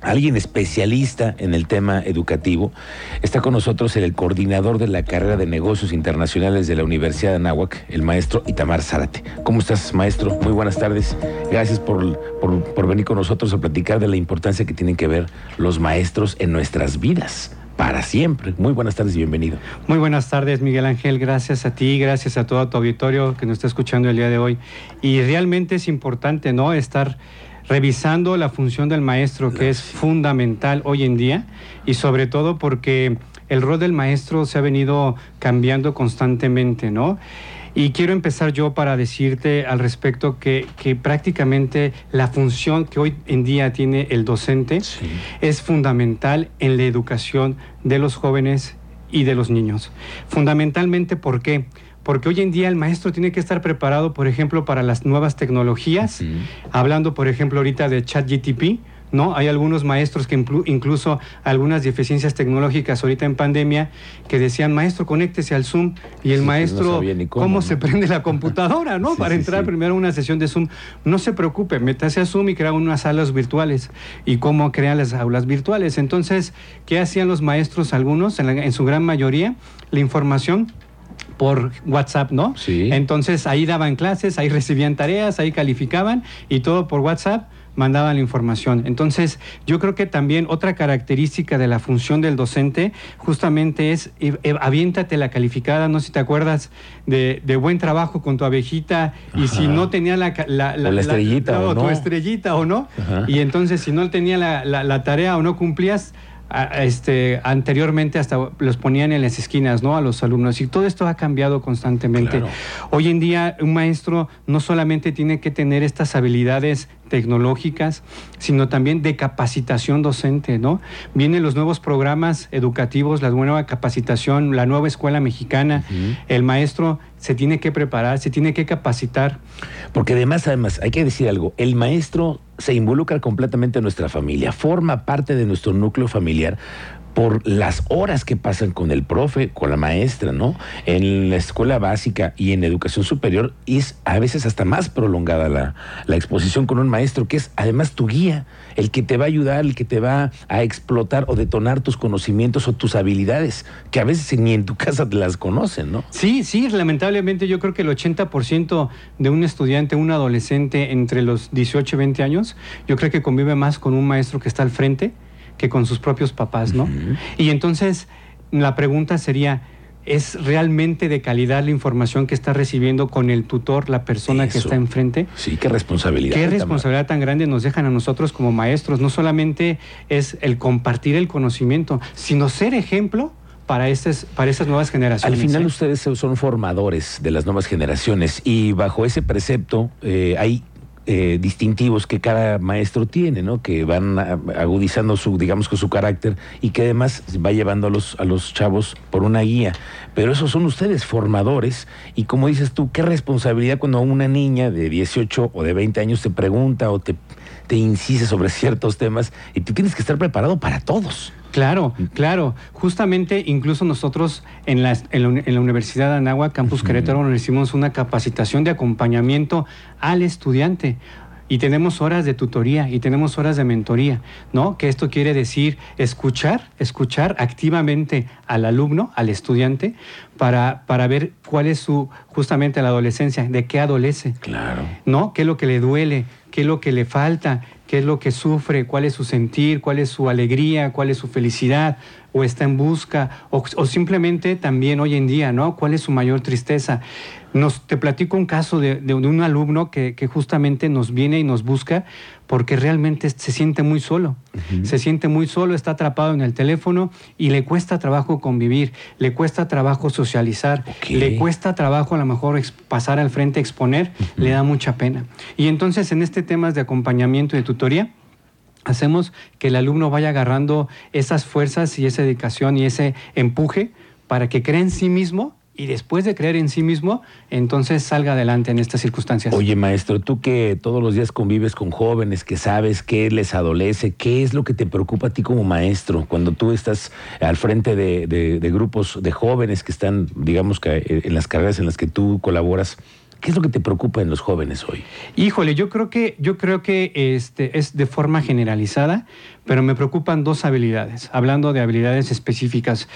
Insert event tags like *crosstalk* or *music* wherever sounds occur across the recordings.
alguien especialista en el tema educativo. Está con nosotros el coordinador de la carrera de negocios internacionales de la Universidad de Anáhuac, el maestro Itamar Zárate. ¿Cómo estás, maestro? Muy buenas tardes. Gracias por, por venir con nosotros a platicar de la importancia que tienen que ver los maestros en nuestras vidas para siempre. Muy buenas tardes y bienvenido. Muy buenas tardes, Miguel Ángel. Gracias a ti, gracias a todo tu auditorio que nos está escuchando el día de hoy. Y realmente es importante, ¿no? Estar revisando la función del maestro, que es fundamental hoy en día, y sobre todo porque el rol del maestro se ha venido cambiando constantemente, ¿no? Y quiero empezar yo para decirte al respecto que, prácticamente la función que hoy en día tiene el docente es fundamental en la educación de los jóvenes y de los niños. Fundamentalmente, ¿por qué? Porque hoy en día el maestro tiene que estar preparado, por ejemplo, para las nuevas tecnologías, hablando, por ejemplo, ahorita de ChatGTP, ¿no? Hay algunos maestros que incluso algunas deficiencias tecnológicas ahorita en pandemia que decían, maestro, conéctese al Zoom y el maestro, cómo, se prende la computadora, ¿no? *laughs* Para entrar primero a una sesión de Zoom. No se preocupe, métase a Zoom y crea unas salas virtuales y cómo crean las aulas virtuales. Entonces, ¿qué hacían los maestros algunos? En, en su gran mayoría, la información por WhatsApp, ¿no? Sí. Entonces ahí daban clases, ahí recibían tareas, ahí calificaban y todo por WhatsApp mandaban la información. Entonces, yo creo que también otra característica de la función del docente justamente es eh, eh, aviéntate la calificada, no sé si te acuerdas de, buen trabajo con tu abejita y si no tenía la, la, estrellita o no. tu estrellita o no, y entonces si no tenía la, tarea o no cumplías, este, anteriormente hasta los ponían en las esquinas, ¿no? A los alumnos. Y todo esto ha cambiado constantemente. Hoy en día un maestro no solamente tiene que tener estas habilidades tecnológicas, sino también de capacitación docente, ¿no? Vienen los nuevos programas educativos, la nueva capacitación, la nueva escuela mexicana. El maestro se tiene que preparar, se tiene que capacitar. Porque además, además, hay que decir algo, el maestro se involucra completamente en nuestra familia, forma parte de nuestro núcleo familiar, por las horas que pasan con el profe, con la maestra, ¿no? En la escuela básica y en educación superior es a veces hasta más prolongada la, la, exposición con un maestro que es además tu guía, el que te va a ayudar, el que te va a explotar o detonar tus conocimientos o tus habilidades, que a veces ni en tu casa te las conocen, ¿no? Sí, sí, lamentablemente yo creo que el 80% de un estudiante, un adolescente entre los 18 y 20 años, yo creo que convive más con un maestro que está al frente que con sus propios papás, ¿no? Y entonces la pregunta sería, ¿es realmente de calidad la información que está recibiendo con el tutor, la persona que está enfrente? Sí, qué responsabilidad. Qué responsabilidad tan grande nos dejan a nosotros como maestros. No solamente es el compartir el conocimiento, sino ser ejemplo para, estas, para esas nuevas generaciones. Al final ¿eh? ustedes son formadores de las nuevas generaciones y bajo ese precepto eh, hay eh, distintivos que cada maestro tiene, ¿no? Que van agudizando su, digamos que su carácter y que además va llevando a los, a los chavos por una guía. Pero esos son ustedes formadores y como dices tú, qué responsabilidad cuando una niña de 18 o de 20 años te pregunta o te, te insiste sobre ciertos temas y tú tienes que estar preparado para todos. Claro, claro. Justamente, incluso nosotros en la, en la, Universidad de Anáhuac, Campus Querétaro, nos hicimos una capacitación de acompañamiento al estudiante. Y tenemos horas de tutoría y tenemos horas de mentoría, ¿no? Que esto quiere decir escuchar, escuchar activamente al alumno, al estudiante, para, para ver cuál es su, justamente la adolescencia, de qué adolece. Claro. ¿No? ¿Qué es lo que le duele? ¿Qué es lo que le falta? Qué es lo que sufre, cuál es su sentir, cuál es su alegría, cuál es su felicidad, o está en busca, o, simplemente también hoy en día, ¿no? ¿Cuál es su mayor tristeza? Nos, te platico un caso de, un alumno que, justamente nos viene y nos busca porque realmente se siente muy solo. Se siente muy solo, está atrapado en el teléfono y le cuesta trabajo convivir, le cuesta trabajo socializar, le cuesta trabajo a lo mejor pasar al frente, exponer, le da mucha pena. Y entonces en este tema de acompañamiento y de tutoría, hacemos que el alumno vaya agarrando esas fuerzas y esa dedicación y ese empuje para que cree en sí mismo y después de creer en sí mismo, entonces salga adelante en estas circunstancias. Oye, maestro, tú que todos los días convives con jóvenes, que sabes qué les adolece, ¿qué es lo que te preocupa a ti como maestro cuando tú estás al frente de, grupos de jóvenes que están, digamos, que eh, en las carreras en las que tú colaboras? ¿Qué es lo que te preocupa en los jóvenes hoy? Híjole, yo creo que, yo creo que este, es de forma generalizada, pero me preocupan dos habilidades, hablando de habilidades específicas.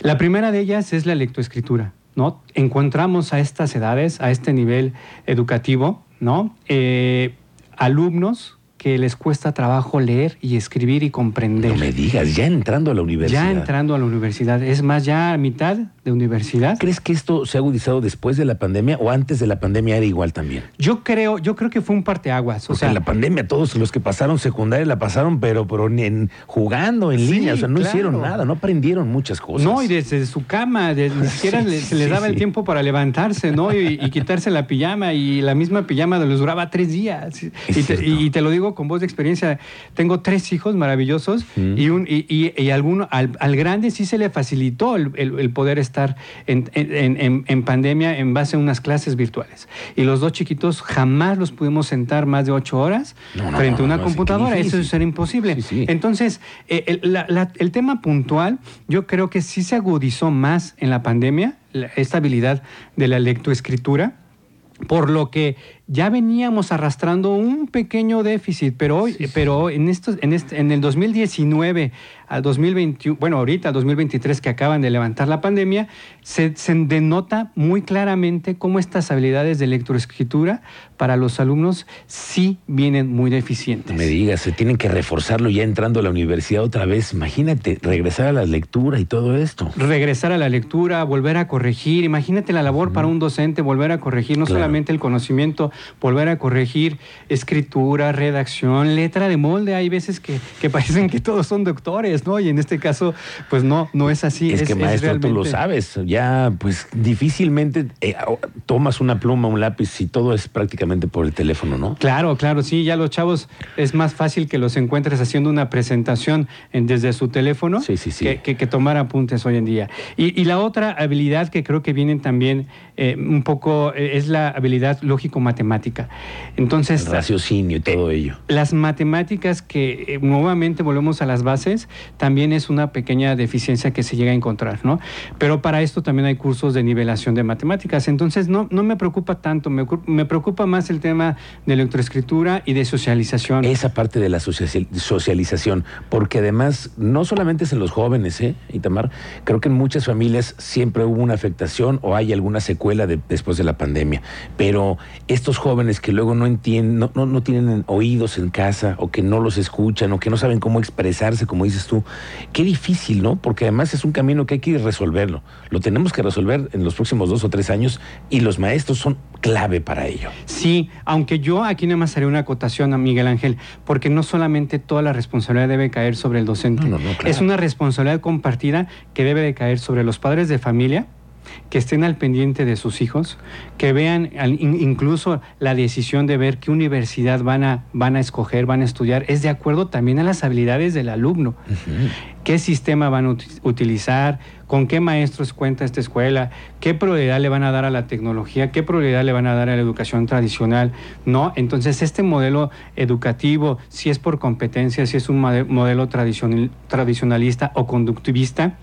La primera de ellas es la lectoescritura. ¿no? Encontramos a estas edades, a este nivel educativo, ¿no? Eh, alumnos que les cuesta trabajo leer y escribir y comprender. No me digas, ya entrando a la universidad. Ya entrando a la universidad. Es más, ya a mitad de universidad. ¿Crees que esto se ha agudizado después de la pandemia o antes de la pandemia era igual también? Yo creo, yo creo que fue un parteaguas. O sea, en la pandemia todos los que pasaron secundaria la pasaron, pero, pero en, jugando en línea, o sea, no hicieron nada, no aprendieron muchas cosas. No, y desde su cama, ni *laughs* siquiera se les daba el tiempo para levantarse, ¿no? Y, quitarse la pijama, y la misma pijama les duraba tres días. y te lo digo con voz de experiencia. Tengo tres hijos maravillosos y, un, y, alguno, al, grande sí se le facilitó el, poder estar en, en, pandemia en base a unas clases virtuales. Y los dos chiquitos jamás los pudimos sentar más de ocho horas frente a una computadora. Eso era imposible. Entonces, eh, el, el tema puntual, yo creo que sí se agudizó más en la pandemia, esta habilidad de la lectoescritura por lo que ya veníamos arrastrando un pequeño déficit, pero hoy, pero en estos, en, este, en el 2019 al 2021, bueno, ahorita al 2023 que acaban de levantar la pandemia, se, denota muy claramente cómo estas habilidades de lectoescritura para los alumnos sí vienen muy deficientes. me digas, se tienen que reforzarlo ya entrando a la universidad otra vez. Imagínate, regresar a la lectura y todo esto. Regresar a la lectura, volver a corregir. Imagínate la labor para un docente, volver a corregir no solamente el conocimiento, volver a corregir escritura, redacción, letra de molde. Hay veces que, *laughs* parecen que todos son doctores, ¿no? Y en este caso, pues no, no es así. Es, que maestro, tú lo sabes. Ya, pues difícilmente eh, tomas una pluma, un lápiz y todo es prácticamente por el teléfono, ¿no? Claro, claro, sí. Ya los chavos es más fácil que los encuentres haciendo una presentación desde su teléfono Que, tomar apuntes hoy en día. Y, la otra habilidad que creo que vienen también eh, un poco eh, es la habilidad lógico-matemática. Entonces... El raciocinio y todo ello. Las matemáticas que eh, nuevamente volvemos a las bases, también es una pequeña deficiencia que se llega a encontrar, ¿no? Pero para esto también hay cursos de nivelación de matemáticas. Entonces no, no me preocupa tanto, me, me preocupa más el tema de electroescritura y de socialización. Esa parte de la socialización, porque además no solamente es en los jóvenes, ¿eh, Itamar? Creo que en muchas familias siempre hubo una afectación o hay alguna secuela después de la pandemia, pero estos jóvenes que luego no entienden, no, no, tienen oídos en casa o que no los escuchan o que no saben cómo expresarse, como dices tú, qué difícil, ¿no? Porque además es un camino que hay que resolverlo. Lo tenemos que resolver en los próximos dos o tres años y los maestros son clave para ello. Sí, aunque yo aquí nada más haré una acotación a Miguel Ángel, porque no solamente toda la responsabilidad debe caer sobre el docente, es una responsabilidad compartida que debe de caer sobre los padres de familia, que estén al pendiente de sus hijos, que vean incluso la decisión de ver qué universidad van a, van a escoger, van a estudiar, es de acuerdo también a las habilidades del alumno. ¿Qué sistema van a utilizar? ¿Con qué maestros cuenta esta escuela? ¿Qué prioridad le van a dar a la tecnología? ¿Qué prioridad le van a dar a la educación tradicional? ¿No? Entonces, este modelo educativo, si es por competencia, si es un modelo tradicionalista o conductivista,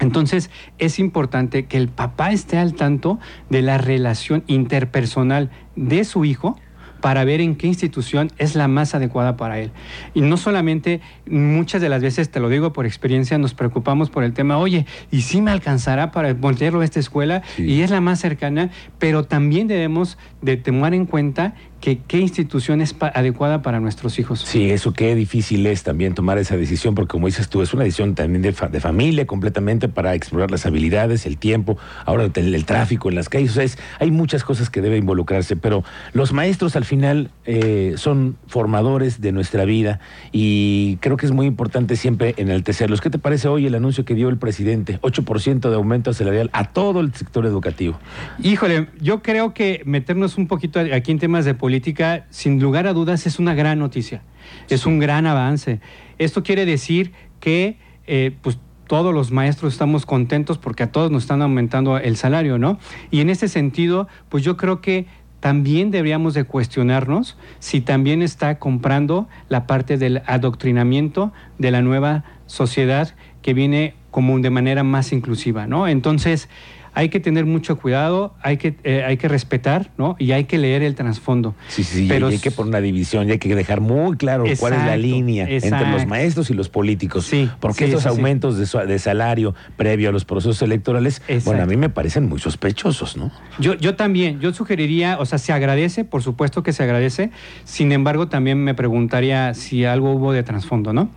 entonces es importante que el papá esté al tanto de la relación interpersonal de su hijo para ver en qué institución es la más adecuada para él. Y no solamente, muchas de las veces, te lo digo por experiencia, nos preocupamos por el tema, oye, ¿y si me alcanzará para voltearlo a esta escuela? Y es la más cercana, pero también debemos de tomar en cuenta que qué institución es adecuada para nuestros hijos. Sí, eso qué difícil es también tomar esa decisión, porque como dices tú, es una decisión también de, familia completamente para explorar las habilidades, el tiempo, ahora el, tráfico en las calles, hay muchas cosas que deben involucrarse, pero los maestros al final eh, son formadores de nuestra vida y creo que es muy importante siempre enaltecerlos. ¿Qué te parece hoy el anuncio que dio el presidente? 8% de aumento salarial a todo el sector educativo. Híjole, yo creo que meternos un poquito aquí en temas de política, sin lugar a dudas, es una gran noticia, es un gran avance. Esto quiere decir que eh, pues, todos los maestros estamos contentos porque a todos nos están aumentando el salario, ¿no? Y en ese sentido, pues yo creo que también deberíamos de cuestionarnos si también está comprando la parte del adoctrinamiento de la nueva sociedad que viene como de manera más inclusiva, ¿no? Entonces, hay que tener mucho cuidado, hay que, eh, hay que respetar, ¿no? Y hay que leer el trasfondo. Sí, sí, Pero, hay que poner una división y hay que dejar muy claro cuál es la línea entre los maestros y los políticos. Sí, porque esos aumentos de, de, salario previo a los procesos electorales, bueno, a mí me parecen muy sospechosos, ¿no? Yo, yo también, yo sugeriría, o sea, se agradece, por supuesto que se agradece, sin embargo, también me preguntaría si algo hubo de trasfondo, ¿no?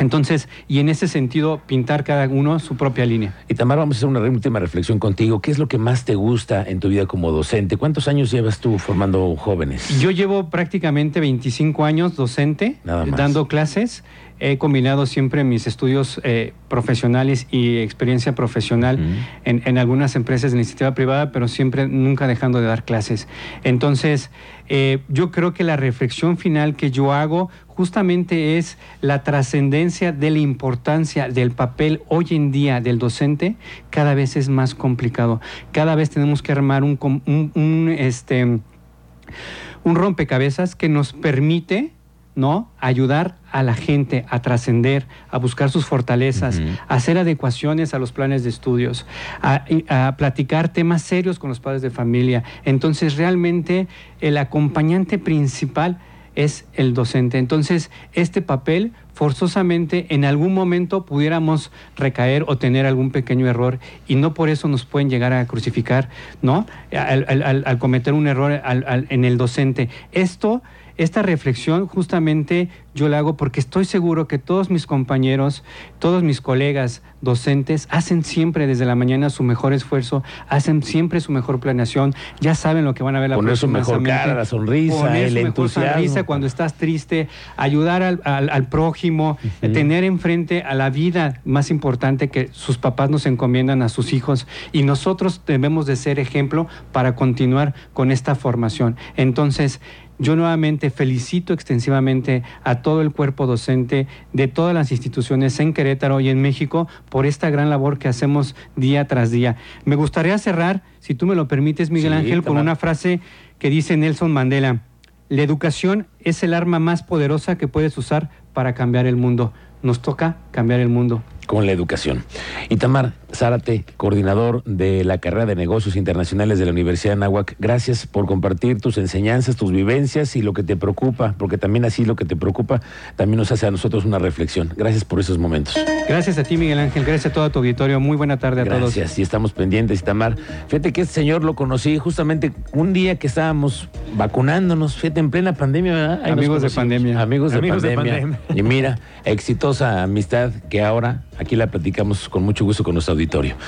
Entonces, y en ese sentido, pintar cada uno su propia línea. Y Tamar, vamos a hacer una última reflexión contigo. ¿Qué es lo que más te gusta en tu vida como docente? ¿Cuántos años llevas tú formando jóvenes? Yo llevo prácticamente 25 años docente, dando clases he combinado siempre mis estudios eh, profesionales y experiencia profesional en, algunas empresas de iniciativa privada, pero siempre nunca dejando de dar clases. Entonces, eh, yo creo que la reflexión final que yo hago justamente es la trascendencia de la importancia del papel hoy en día del docente, cada vez es más complicado. Cada vez tenemos que armar un, un este, un rompecabezas que nos permite ¿no? Ayudar a la gente a trascender, a buscar sus fortalezas, a hacer adecuaciones a los planes de estudios, a, a, platicar temas serios con los padres de familia. Entonces, realmente el acompañante principal es el docente. Entonces, este papel forzosamente en algún momento pudiéramos recaer o tener algún pequeño error y no por eso nos pueden llegar a crucificar, ¿no? Al, cometer un error en el docente. Esto esta reflexión justamente yo la hago porque estoy seguro que todos mis compañeros, todos mis colegas docentes hacen siempre desde la mañana su mejor esfuerzo, hacen siempre su mejor planeación, ya saben lo que van a ver la Poner su mejor cara, la sonrisa, el entusiasmo. sonrisa cuando estás triste, ayudar al, prójimo, tener enfrente a la vida más importante que sus papás nos encomiendan a sus hijos y nosotros debemos de ser ejemplo para continuar con esta formación. Entonces, yo nuevamente felicito extensivamente a todo el cuerpo docente de todas las instituciones en Querétaro y en México por esta gran labor que hacemos día tras día. Me gustaría cerrar, si tú me lo permites, Miguel Ángel, con una frase que dice Nelson Mandela. La educación es el arma más poderosa que puedes usar para cambiar el mundo. Nos toca cambiar el mundo con la educación. Itamar Zárate, coordinador de la carrera de negocios internacionales de la Universidad de Anáhuac, gracias por compartir tus enseñanzas, tus vivencias y lo que te preocupa, porque también así lo que te preocupa también nos hace a nosotros una reflexión. Gracias por esos momentos. Gracias a ti, Miguel Ángel, gracias a todo tu auditorio. Muy buena tarde a todos. Gracias, y estamos pendientes, Itamar. Fíjate que este señor lo conocí justamente un día que estábamos vacunándonos, fíjate, en plena pandemia. Amigos de pandemia. Amigos, de, pandemia. de pandemia. Y mira, exitosa amistad que ahora Aquí la platicamos con mucho gusto con nuestro auditorio.